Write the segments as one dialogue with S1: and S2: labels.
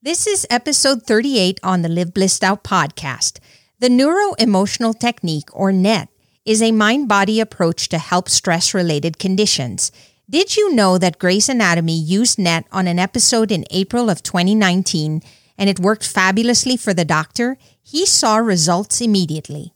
S1: This is episode 38 on the Live Blissed Out podcast. The Neuro Emotional Technique, or NET, is a mind body approach to help stress related conditions. Did you know that Grey's Anatomy used NET on an episode in April of 2019 and it worked fabulously for the doctor? He saw results immediately.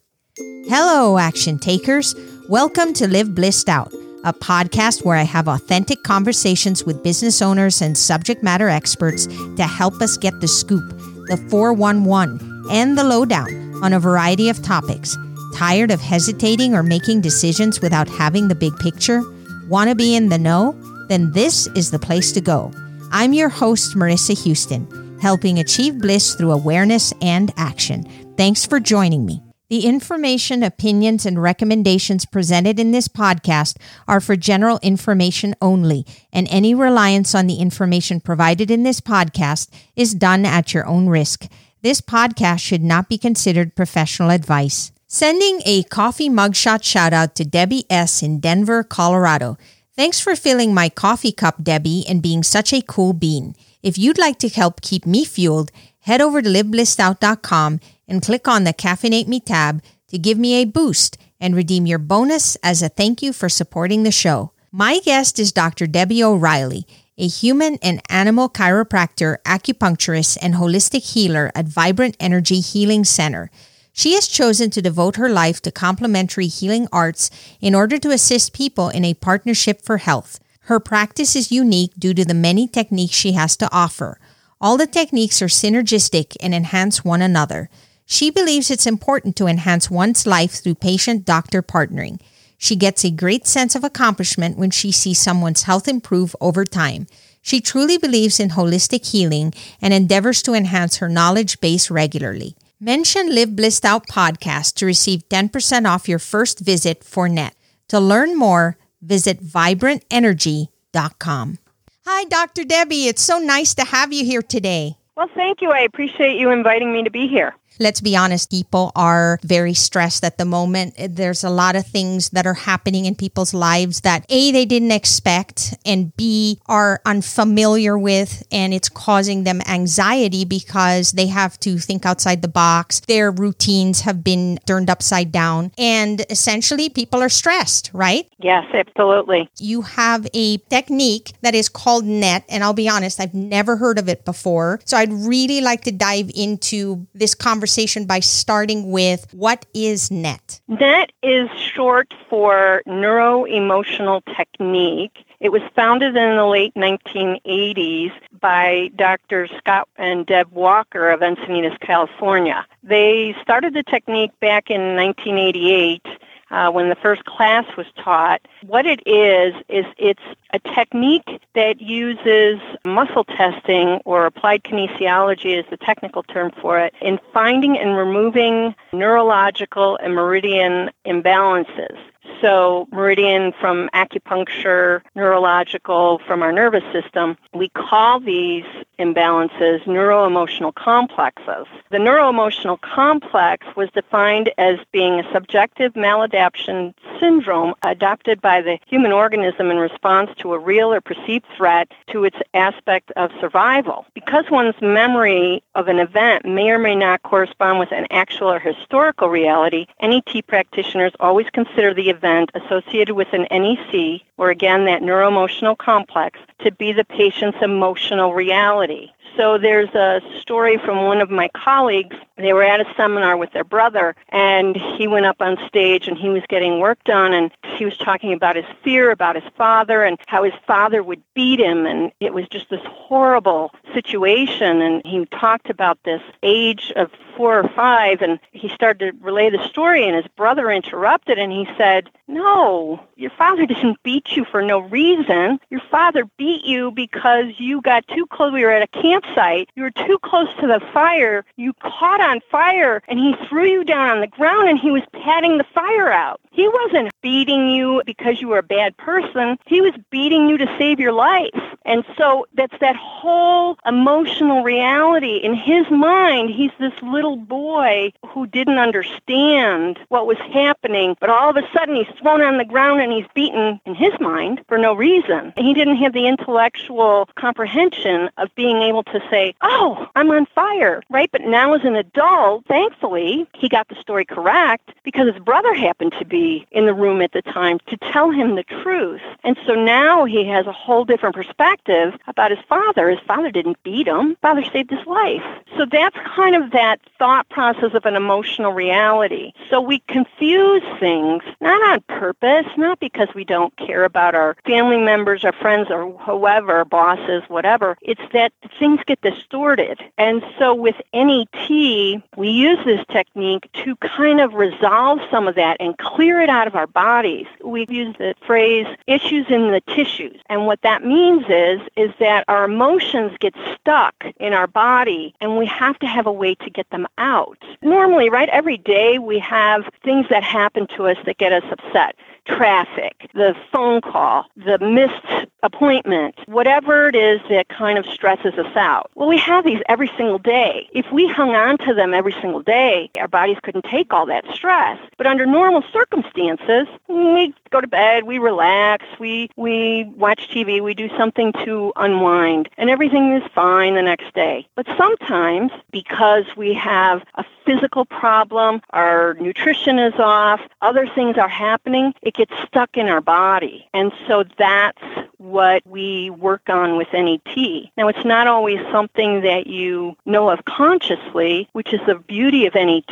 S1: Hello, action takers. Welcome to Live Blissed Out a podcast where I have authentic conversations with business owners and subject matter experts to help us get the scoop, the 411, and the lowdown on a variety of topics. Tired of hesitating or making decisions without having the big picture? Want to be in the know? Then this is the place to go. I'm your host, Marissa Houston, helping achieve bliss through awareness and action. Thanks for joining me. The information, opinions, and recommendations presented in this podcast are for general information only, and any reliance on the information provided in this podcast is done at your own risk. This podcast should not be considered professional advice. Sending a coffee mugshot shout out to Debbie S. in Denver, Colorado. Thanks for filling my coffee cup, Debbie, and being such a cool bean. If you'd like to help keep me fueled, head over to liveblissedout.com and click on the Caffeinate Me tab to give me a boost and redeem your bonus as a thank you for supporting the show. My guest is Dr. Debbie O'Reilly, a human and animal chiropractor, acupuncturist, and holistic healer at Vibrant Energy Healing Center. She has chosen to devote her life to complementary healing arts in order to assist people in a partnership for health. Her practice is unique due to the many techniques she has to offer. All the techniques are synergistic and enhance one another. She believes it's important to enhance one's life through patient doctor partnering. She gets a great sense of accomplishment when she sees someone's health improve over time. She truly believes in holistic healing and endeavors to enhance her knowledge base regularly. Mention Live Blissed Out podcast to receive 10% off your first visit for net. To learn more, visit vibrantenergy.com. Hi, Dr. Debbie. It's so nice to have you here today.
S2: Well, thank you. I appreciate you inviting me to be here
S1: let's be honest, people are very stressed at the moment. There's a lot of things that are happening in people's lives that A, they didn't expect, and B, are unfamiliar with, and it's causing them anxiety because they have to think outside the box. Their routines have been turned upside down, and essentially, people are stressed, right?
S2: Yes, absolutely.
S1: You have a technique that is called NET, and I'll be honest, I've never heard of it before. So I'd really like to dive into this conversation conversation by starting with what is NET?
S2: NET is short for Neuro Emotional Technique. It was founded in the late 1980s by Dr. Scott and Deb Walker of Encinitas, California. They started the technique back in 1988 uh, when the first class was taught. What it is, is it's a technique that uses muscle testing or applied kinesiology is the technical term for it in finding and removing neurological and meridian imbalances. So, meridian from acupuncture, neurological from our nervous system, we call these imbalances neuroemotional complexes. The neuroemotional complex was defined as being a subjective maladaptation syndrome adopted by the human organism in response to a real or perceived threat to its aspect of survival. Because one's memory of an event may or may not correspond with an actual or historical reality, NET practitioners always consider the event associated with an NEC, or again that neuroemotional complex, to be the patient's emotional reality. So there's a story from one of my colleagues. They were at a seminar with their brother, and he went up on stage and he was getting work done, and he was talking about his fear about his father and how his father would beat him, and it was just this horrible situation. And he talked about this age of four or five, and he started to relay the story, and his brother interrupted, and he said, No, your father didn't beat you for no reason. Your father beat you because you got too close. We were at a campsite. You were too close to the fire. You caught on fire, and he threw you down on the ground, and he was patting the fire out. He wasn't beating you because you were a bad person. He was beating you to save your life. And so that's that whole emotional reality. In his mind, he's this little boy who didn't understand what was happening, but all of a sudden he's thrown on the ground and he's beaten in his mind for no reason. He didn't have the intellectual comprehension of being able to say, oh, I'm on fire, right? But now as an adult, thankfully, he got the story correct because his brother happened to be in the room at the time to tell him the truth. And so now he has a whole different perspective about his father. His father didn't beat him. Father saved his life. So that's kind of that thought process of an emotional reality. So we confuse things, not on purpose, not because we don't care about our family members, our friends, or whoever, bosses, whatever. It's that things get distorted. And so with NET, we use this technique to kind of resolve some of that and clear it out of our bodies. We use the phrase issues in the tissues. And what that means is is that our emotions get stuck in our body and we have to have a way to get them out. Normally, right, every day we have things that happen to us that get us upset traffic, the phone call, the missed appointment, whatever it is that kind of stresses us out. Well, we have these every single day. If we hung on to them every single day, our bodies couldn't take all that stress. But under normal circumstances, we go to bed, we relax, we we watch TV, we do something to unwind, and everything is fine the next day. But sometimes because we have a physical problem, our nutrition is off, other things are happening, it gets stuck in our body. And so that's what we work on with NET. Now, it's not always something that you know of consciously, which is the beauty of NET,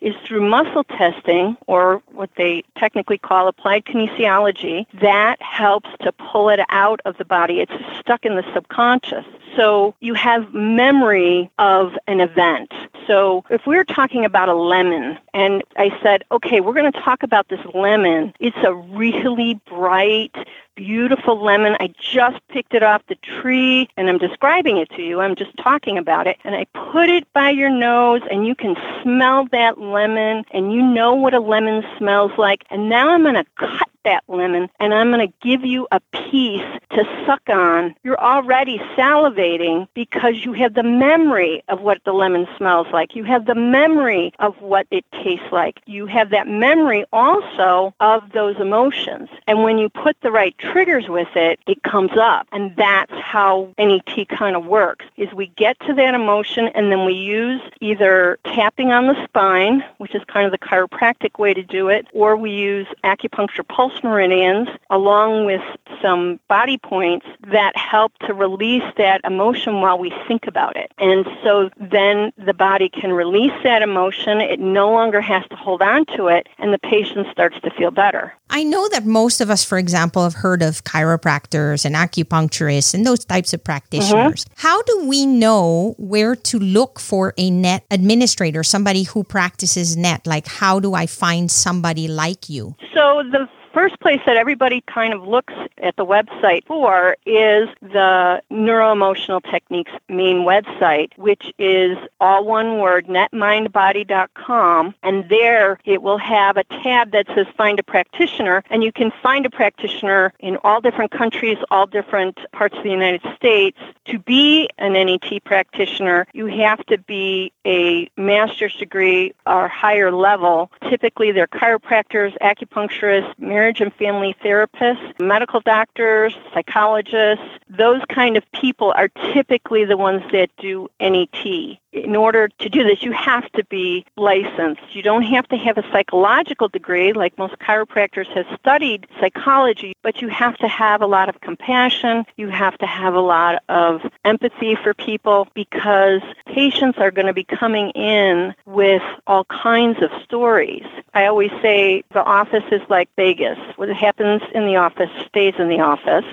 S2: is through muscle testing, or what they technically call applied kinesiology, that helps to pull it out of the body. It's stuck in the subconscious. So you have memory of an event. So if we're talking about a lemon, and I said, okay, we're going to talk about this lemon, it's a really bright, beautiful lemon. I just picked it off the tree and I'm describing it to you. I'm just talking about it. And I put it by your nose and you can smell that lemon and you know what a lemon smells like. And now I'm going to cut that lemon and I'm going to give you a piece to suck on. You're already salivating because you have the memory of what the lemon smells like. You have the memory of what it tastes like. You have that memory also of those emotions. And when you put the right triggers with it, it comes up. And that's how NET kind of works is we get to that emotion and then we use either tapping on the spine, which is kind of the chiropractic way to do it, or we use acupuncture pulse pulse meridians along with some body points that help to release that emotion while we think about it. And so then the body can release that emotion. It no longer has to hold on to it, and the patient starts to feel better.
S1: I know that most of us, for example, have heard of chiropractors and acupuncturists and those types of practitioners. Mm-hmm. How do we know where to look for a net administrator, somebody who practices net? Like, how do I find somebody like you?
S2: So, the first place that everybody kind of looks at the website for is the Neuroemotional Techniques main website, which is all one word, netmindbody.com. And there it will have a tab that says Find a Practitioner. And you can find a practitioner in all different countries, all different parts of the United States. To be an NET practitioner, you have to be a master's degree or higher level. Typically, they're chiropractors, acupuncturists, marriage and family therapists, medical doctors, psychologists. Those kind of people are typically the ones that do NET in order to do this, you have to be licensed. You don't have to have a psychological degree, like most chiropractors have studied psychology, but you have to have a lot of compassion. You have to have a lot of empathy for people because patients are going to be coming in with all kinds of stories. I always say the office is like Vegas. What happens in the office stays in the office.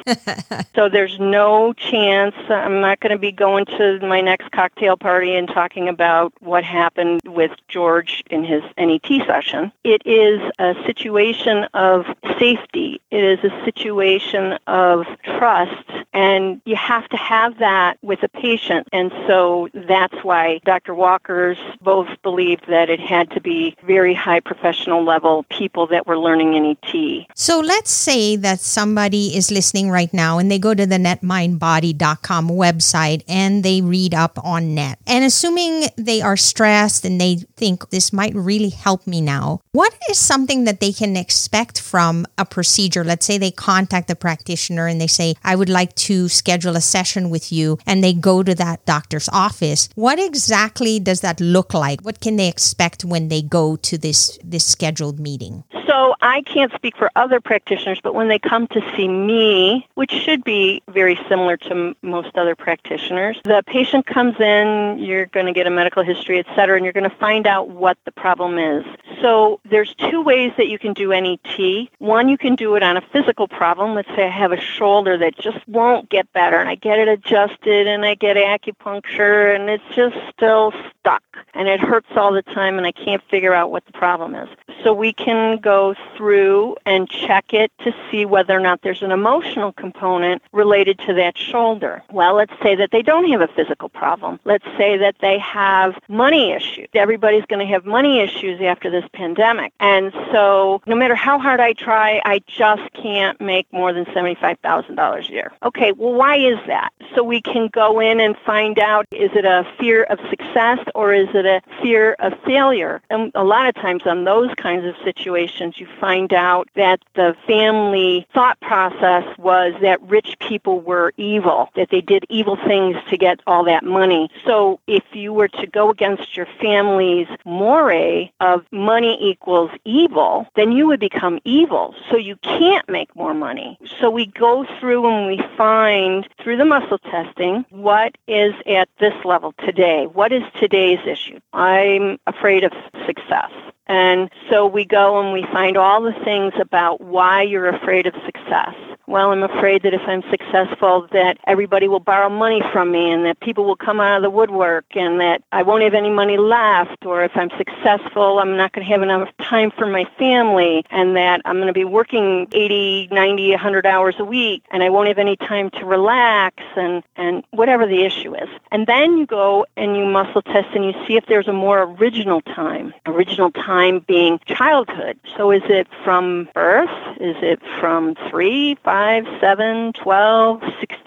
S2: so there's no chance I'm not going to be going to my next cocktail party and talking about what happened with George in his NET session. It is a situation of safety. It is a situation of trust. And you have to have that with a patient. And so that's why Dr. Walker's both believed that it had to be very high professional level people that were learning NET.
S1: So let's say that somebody is listening right now and they go to the netmindbody.com website and they read up on NET. And assuming they are stressed and they think this might really help me now, what is something that they can expect from a procedure? Let's say they contact the practitioner and they say, I would like to schedule a session with you, and they go to that doctor's office. What exactly does that look like? What can they expect when they go to this, this scheduled meeting?
S2: So I can't speak for other practitioners, but when they come to see me, which should be very similar to m- most other practitioners, the patient comes in, you're going to get a medical history, et cetera, and you're going to find out what the problem is. So there's two ways that you can do any NET. One, you can do it on a physical problem. Let's say I have a shoulder that just won't get better, and I get it adjusted, and I get acupuncture, and it's just still stuck, and it hurts all the time, and I can't figure out what the problem is. So we can go through and check it to see whether or not there's an emotional component related to that shoulder. Well, let's say that they don't have a physical problem. Let's say that they have money issues. Everybody's going to have money issues after this pandemic. And so no matter how hard I try, I just can't make more than $75,000 a year. Okay, well, why is that? So we can go in and find out is it a fear of success or is it a fear of failure? And a lot of times on those kinds of situations, you find out that the family thought process was that rich people were evil, that they did evil things to get all that money. So if you were to go against your family's moray of money equals evil, then you would become evil. So you can't make more money. So we go through and we find through the muscle testing what is at this level today. What is today's issue? I'm afraid of success. And so we go and we find all the things about why you're afraid of success well, I'm afraid that if I'm successful, that everybody will borrow money from me and that people will come out of the woodwork and that I won't have any money left. Or if I'm successful, I'm not going to have enough time for my family and that I'm going to be working 80, 90, 100 hours a week and I won't have any time to relax and, and whatever the issue is. And then you go and you muscle test and you see if there's a more original time. Original time being childhood. So is it from birth? Is it from three, five? 5, 7, 12, 16,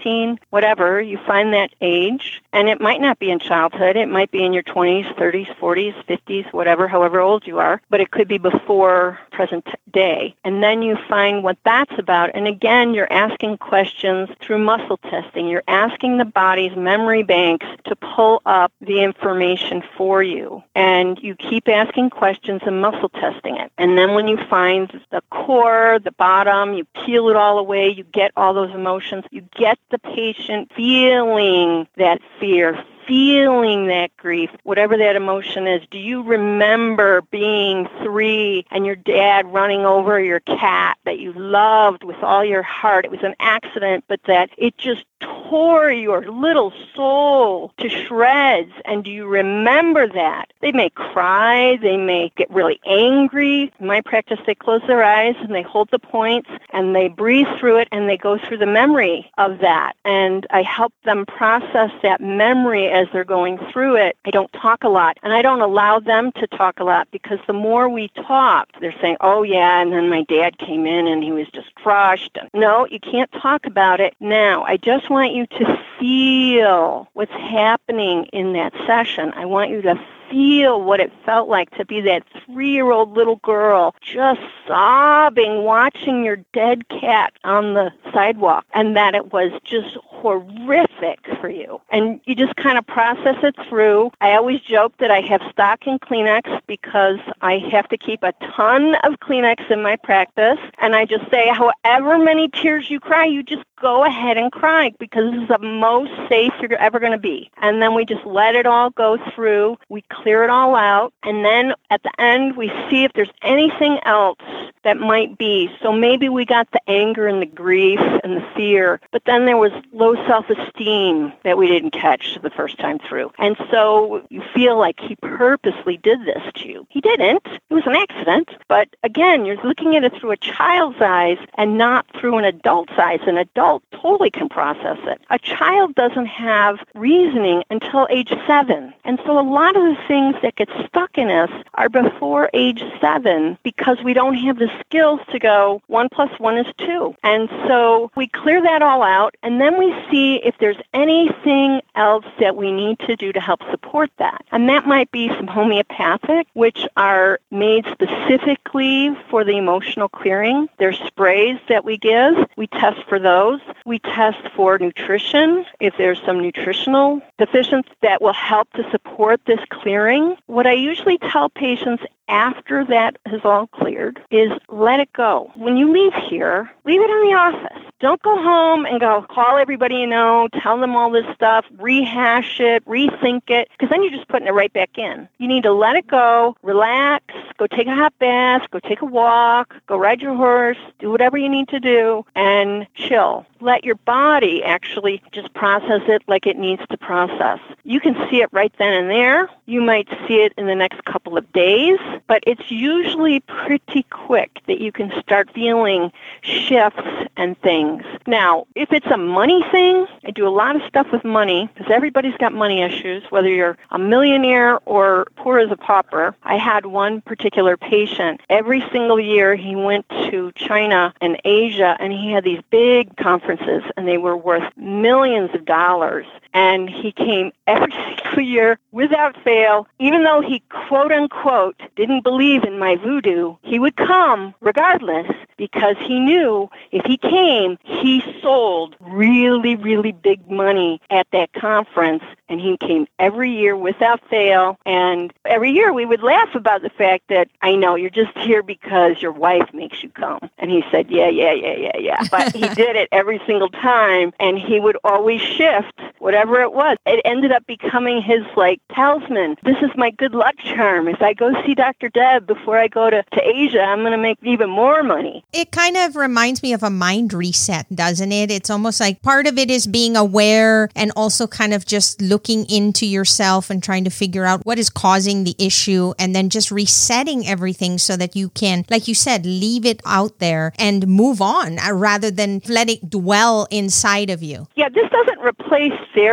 S2: whatever, you find that age. And it might not be in childhood. It might be in your 20s, 30s, 40s, 50s, whatever, however old you are. But it could be before present day. And then you find what that's about. And again, you're asking questions through muscle testing. You're asking the body's memory banks to pull up the information for you. And you keep asking questions and muscle testing it. And then when you find the core, the bottom, you peel it all away you get all those emotions. You get the patient feeling that fear, feeling that grief, whatever that emotion is. Do you remember being three and your dad running over your cat that you loved with all your heart? It was an accident, but that it just tore your little soul to shreds. And do you remember that? They may cry, they may get really angry. In my practice, they close their eyes and they hold the points and they breathe through it and they go through the memory of that. And I help them process that memory as they're going through it. I don't talk a lot and I don't allow them to talk a lot because the more we talk, they're saying, oh yeah, and then my dad came in and he was just crushed. No, you can't talk about it now. I just want you to feel what's happening in that session. I want you to feel what it felt like to be that three year old little girl just sobbing, watching your dead cat on the sidewalk, and that it was just horrific for you. And you just kind of process it through. I always joke that I have stock in Kleenex because I have to keep a ton of Kleenex in my practice. And I just say, however many tears you cry, you just go ahead and cry because this is the most safe you're ever going to be. And then we just let it all go through. We clear it all out. And then at the end, we see if there's anything else that might be. So maybe we got the anger and the grief and the fear, but then there was low self esteem that we didn't catch the first time through. And so you feel like he purposely did this to you. He didn't, it was an accident. But again, you're looking at it through a child's eyes and not through an adult's eyes. An adult totally can process it. A child doesn't have reasoning until age seven. And so a lot of the things that get stuck in us are before age seven because we don't have the skills to go one plus one is two. And so we clear that all out and then we see if there's anything else that we need to do to help support that. And that might be some homeopathic, which are made specifically for the emotional clearing. There's sprays that we give. We test for those. We test for nutrition if there's some nutritional deficiency that will help to support this clearing. What I usually tell patients after that has all cleared is let it go. When you leave here, leave it in the office. Don't go home and go call everybody you know, tell them all this stuff, rehash it, rethink it, because then you're just putting it right back in. You need to let it go, relax, go take a hot bath, go take a walk, go ride your horse, do whatever you need to do, and chill. Let your body actually just process it like it needs to process. You can see it right then and there. You might see it in the next couple of days but it's usually pretty quick that you can start feeling shifts and things. Now, if it's a money thing, I do a lot of stuff with money because everybody's got money issues, whether you're a millionaire or poor as a pauper. I had one particular patient. Every single year he went to China and Asia and he had these big conferences and they were worth millions of dollars. And he came every single year without fail, even though he quote unquote didn't believe in my voodoo, he would come regardless because he knew if he came, he sold really, really big money at that conference. And he came every year without fail. And every year we would laugh about the fact that I know you're just here because your wife makes you come. And he said, Yeah, yeah, yeah, yeah, yeah. But he did it every single time. And he would always shift whatever it was. It ended up becoming his like talisman. This is my good luck charm. If I go see Dr. Deb before I go to, to Asia, I'm going to make even more money.
S1: It kind of reminds me of a mind reset, doesn't it? It's almost like part of it is being aware and also kind of just looking into yourself and trying to figure out what is causing the issue and then just resetting everything so that you can, like you said, leave it out there and move on uh, rather than let it dwell inside of you.
S2: Yeah, this doesn't replace therapy.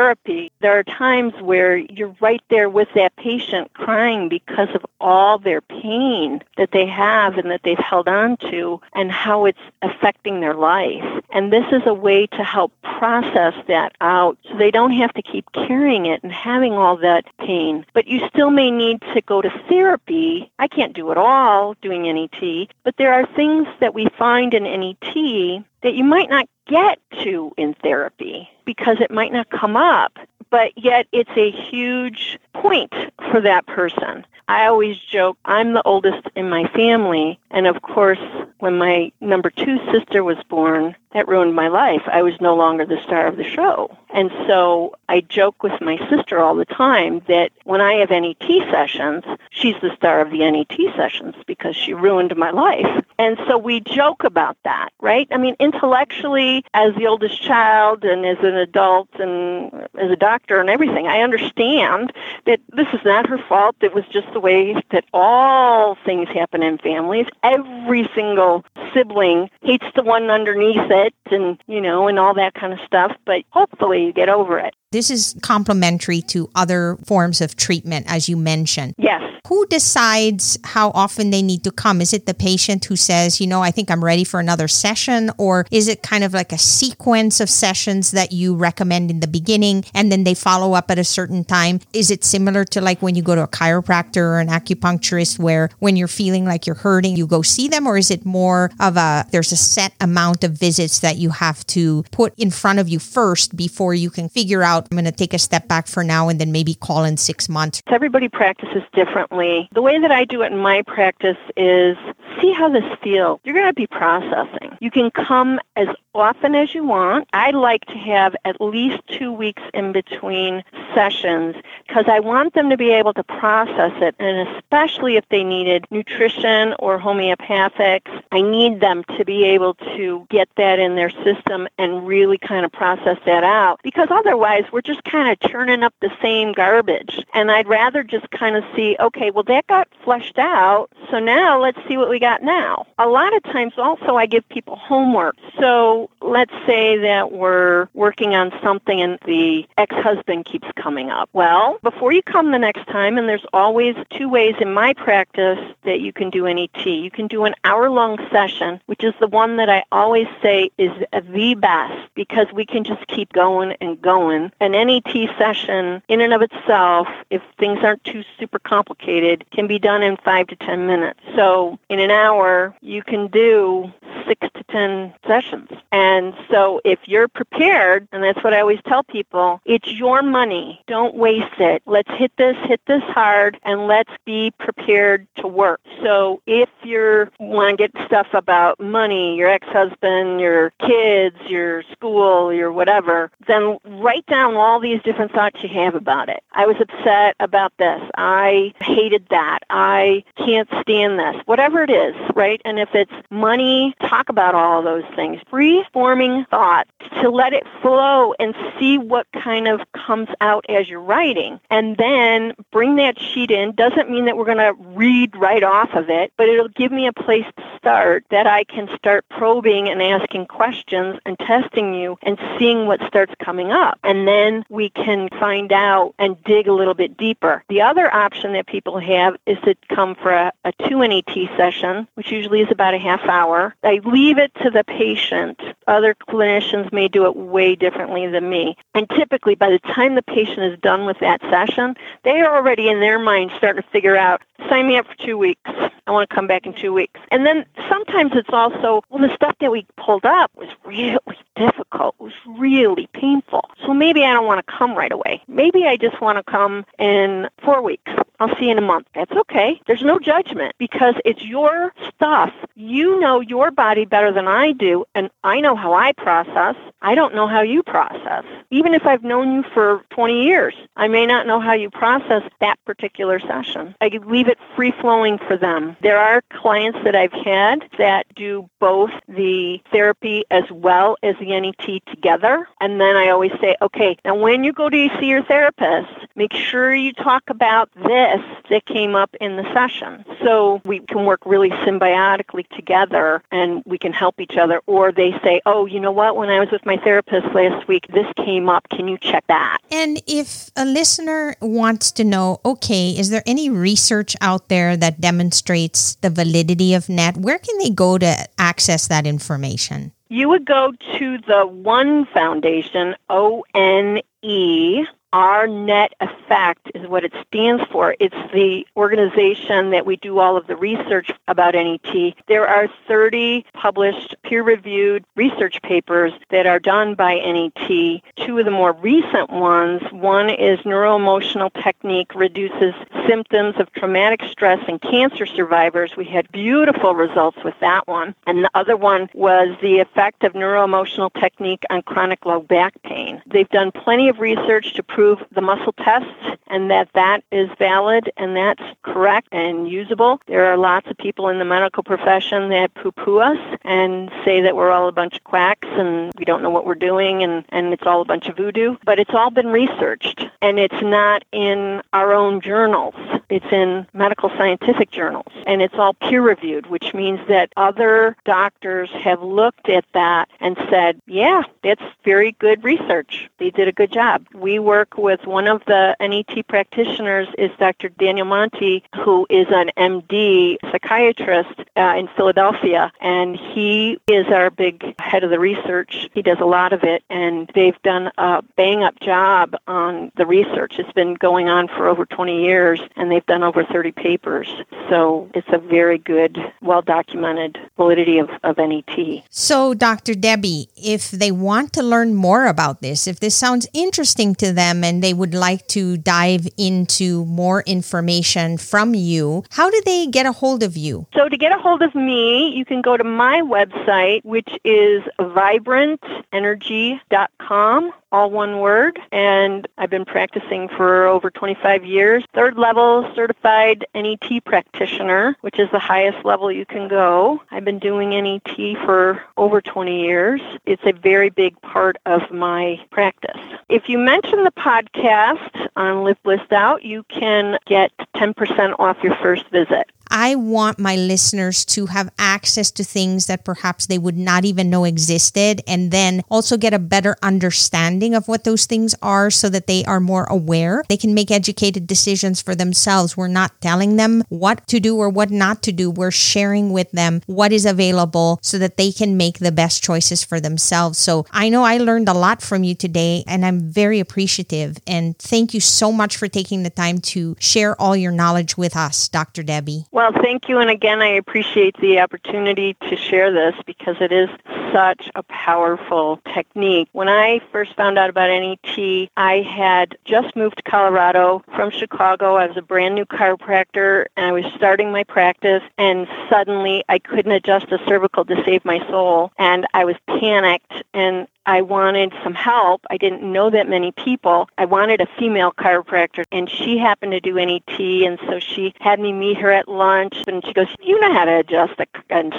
S2: There are times where you're right there with that patient crying because of all their pain that they have and that they've held on to and how it's affecting their life. And this is a way to help process that out so they don't have to keep carrying it and having all that pain. But you still may need to go to therapy. I can't do it all doing NET, but there are things that we find in NET that you might not get to in therapy because it might not come up, but yet it's a huge point for that person. I always joke, I'm the oldest in my family. And of course, when my number two sister was born, that ruined my life. I was no longer the star of the show. And so I joke with my sister all the time that when I have NET sessions, she's the star of the NET sessions because she ruined my life. And so we joke about that, right? I mean, intellectually, as the oldest child and as an adult and as a doctor and everything, I understand that this is not her fault. It was just the way that all things happen in families. Every single sibling hates the one underneath it and, you know, and all that kind of stuff. But hopefully you get over it.
S1: This is complementary to other forms of treatment, as you mentioned.
S2: Yes.
S1: Who decides how often they need to come? Is it the patient who says, you know, I think I'm ready for another session? Or is it kind of like a sequence of sessions that you recommend in the beginning and then they follow up at a certain time? Is it similar to like when you go to a chiropractor or an acupuncturist where when you're feeling like you're hurting, you go see them? Or is it more of a, there's a set amount of visits that you have to put in front of you first before you can figure out I'm going to take a step back for now and then maybe call in six months.
S2: Everybody practices differently. The way that I do it in my practice is see how this feels. You're going to be processing. You can come as often as you want. I like to have at least two weeks in between sessions because I want them to be able to process it, and especially if they needed nutrition or homeopathics, I need them to be able to get that in their system and really kind of process that out because otherwise we're just kind of churning up the same garbage. And I'd rather just kind of see, okay, well, that got flushed out, so now let's see what we got now. A lot of times also I give people homework. So let's say that we're working on something and the ex-husband keeps coming up. Well, before you come the next time, and there's always two ways in my practice that you can do NET. You can do an hour-long session, which is the one that I always say is the best because we can just keep going and going. An NET session in and of itself, if things aren't too super complicated, can be done in five to ten minutes. So in an hour, you can do six to 10 sessions. And so if you're prepared, and that's what I always tell people, it's your money. Don't waste it. Let's hit this, hit this hard, and let's be prepared to work. So if you want to get stuff about money, your ex-husband, your kids, your school, your whatever, then write down all these different thoughts you have about it. I was upset about this. I hated that. I can't stand this. Whatever it is, right? And if it's money, talk about all of those things. Free forming thought to let it flow and see what kind of comes out as you're writing. And then bring that sheet in. Doesn't mean that we're going to read right off of it, but it'll give me a place to start that I can start probing and asking questions and testing and seeing what starts coming up. And then we can find out and dig a little bit deeper. The other option that people have is to come for a, a 2 NET session, which usually is about a half hour. I leave it to the patient. Other clinicians may do it way differently than me. And typically, by the time the patient is done with that session, they are already in their mind starting to figure out sign me up for two weeks. I want to come back in two weeks. And then sometimes it's also, well, the stuff that we pulled up was really difficult, it was really painful. So maybe I don't want to come right away. Maybe I just want to come in four weeks. I'll see you in a month. That's okay. There's no judgment because it's your stuff. You know your body better than I do, and I know how I process. I don't know how you process. Even if I've known you for 20 years, I may not know how you process that particular session. I leave it free flowing for them. There are clients that I've had that do both the therapy as well as the NET together. And then I always say, okay, now when you go to see your therapist, make sure you talk about this that came up in the session. So we can work really symbiotically together and we can help each other. Or they say, oh, you know what, when I was with my therapist last week, this came up. Can you check that?
S1: And if a listener wants to know, okay, is there any research out there that demonstrates the validity of NET? Where can they go to access that information?
S2: You would go to the One Foundation, O N E our net effect is what it stands for. It's the organization that we do all of the research about NET. There are 30 published peer reviewed research papers that are done by NET. Two of the more recent ones one is neuroemotional technique reduces symptoms of traumatic stress in cancer survivors. We had beautiful results with that one. And the other one was the effect of neuroemotional technique on chronic low back pain. They've done plenty of research to prove the muscle tests and that that is valid and that's correct and usable. There are lots of people in the medical profession that poo-poo us and say that we're all a bunch of quacks and we don't know what we're doing and, and it's all a bunch of voodoo. But it's all been researched and it's not in our own journals. It's in medical scientific journals and it's all peer reviewed, which means that other doctors have looked at that and said, yeah, it's very good research. They did a good job. We work with one of the NET practitioners is Dr. Daniel Monti, who is an MD psychiatrist uh, in Philadelphia, and he is our big head of the research. He does a lot of it, and they've done a bang up job on the research. It's been going on for over 20 years, and they've done over 30 papers. So it's a very good, well documented validity of, of NET.
S1: So, Dr. Debbie, if they want to learn more about this, if this sounds interesting to them and they would like to dive into more information from you, how do they get a hold of you?
S2: So, to get a hold of me, you can go to my website, which is vibrantenergy.com all one word. And I've been practicing for over 25 years. Third level certified NET practitioner, which is the highest level you can go. I've been doing NET for over 20 years. It's a very big part of my practice. If you mention the podcast on Live Blissed Out, you can get 10% off your first visit.
S1: I want my listeners to have access to things that perhaps they would not even know existed and then also get a better understanding of what those things are so that they are more aware. They can make educated decisions for themselves. We're not telling them what to do or what not to do. We're sharing with them what is available so that they can make the best choices for themselves. So I know I learned a lot from you today and I'm very appreciative. And thank you so much for taking the time to share all your knowledge with us, Dr. Debbie.
S2: Well, thank you. And again, I appreciate the opportunity to share this because it is such a powerful technique. When I first found out about NET, I had just moved to Colorado from Chicago. I was a brand new chiropractor and I was starting my practice and suddenly I couldn't adjust the cervical to save my soul and I was panicked and I wanted some help. I didn't know that many people. I wanted a female chiropractor, and she happened to do NET, and so she had me meet her at lunch, and she goes, "You know how to adjust the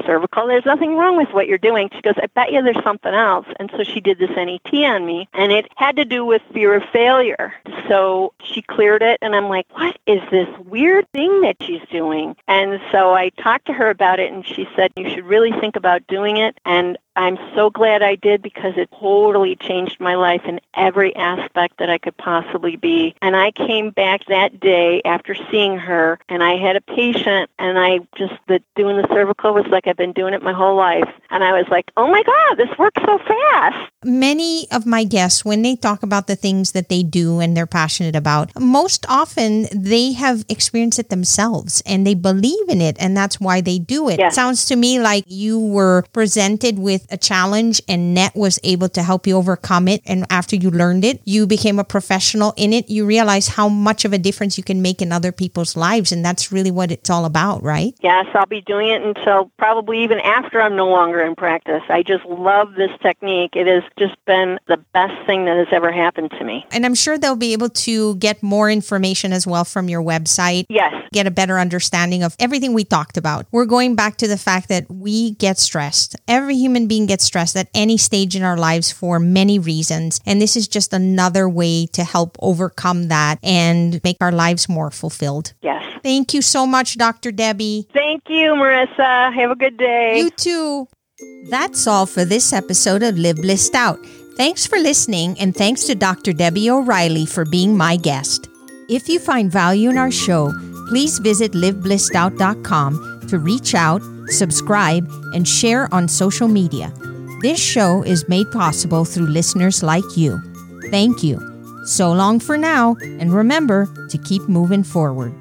S2: cervical. There's nothing wrong with what you're doing." She goes, "I bet you there's something else." And so she did this NET on me, and it had to do with fear of failure. So she cleared it, and I'm like, "What is this weird thing that she's doing?" And so I talked to her about it, and she said, "You should really think about doing it." And I'm so glad I did because it totally changed my life in every aspect that I could possibly be. And I came back that day after seeing her and I had a patient and I just the doing the cervical was like I've been doing it my whole life. And I was like, "Oh my god, this works so fast."
S1: Many of my guests when they talk about the things that they do and they're passionate about, most often they have experienced it themselves and they believe in it and that's why they do it.
S2: Yes.
S1: Sounds to me like you were presented with a challenge and net was able to help you overcome it and after you learned it you became a professional in it you realize how much of a difference you can make in other people's lives and that's really what it's all about right
S2: Yes, I'll be doing it until probably even after I'm no longer in practice. I just love this technique. It has just been the best thing that has ever happened to me.
S1: and i'm sure they'll be able to get more information as well from your website
S2: Yes.
S1: get a better understanding of everything we talked about. We're going back to the fact that we get stressed. Every human being gets stressed at any stage in our lives for many reasons. And this is just another way to help overcome that and make our lives more fulfilled.
S2: Yes.
S1: Thank you so much, Dr. Debbie.
S2: Thank you, Marissa. Have a good day.
S1: You too. That's all for this episode of Live Blissed Out. Thanks for listening, and thanks to Dr. Debbie O'Reilly for being my guest. If you find value in our show, please visit liveblissedout.com to reach out, subscribe, and share on social media. This show is made possible through listeners like you. Thank you. So long for now, and remember to keep moving forward.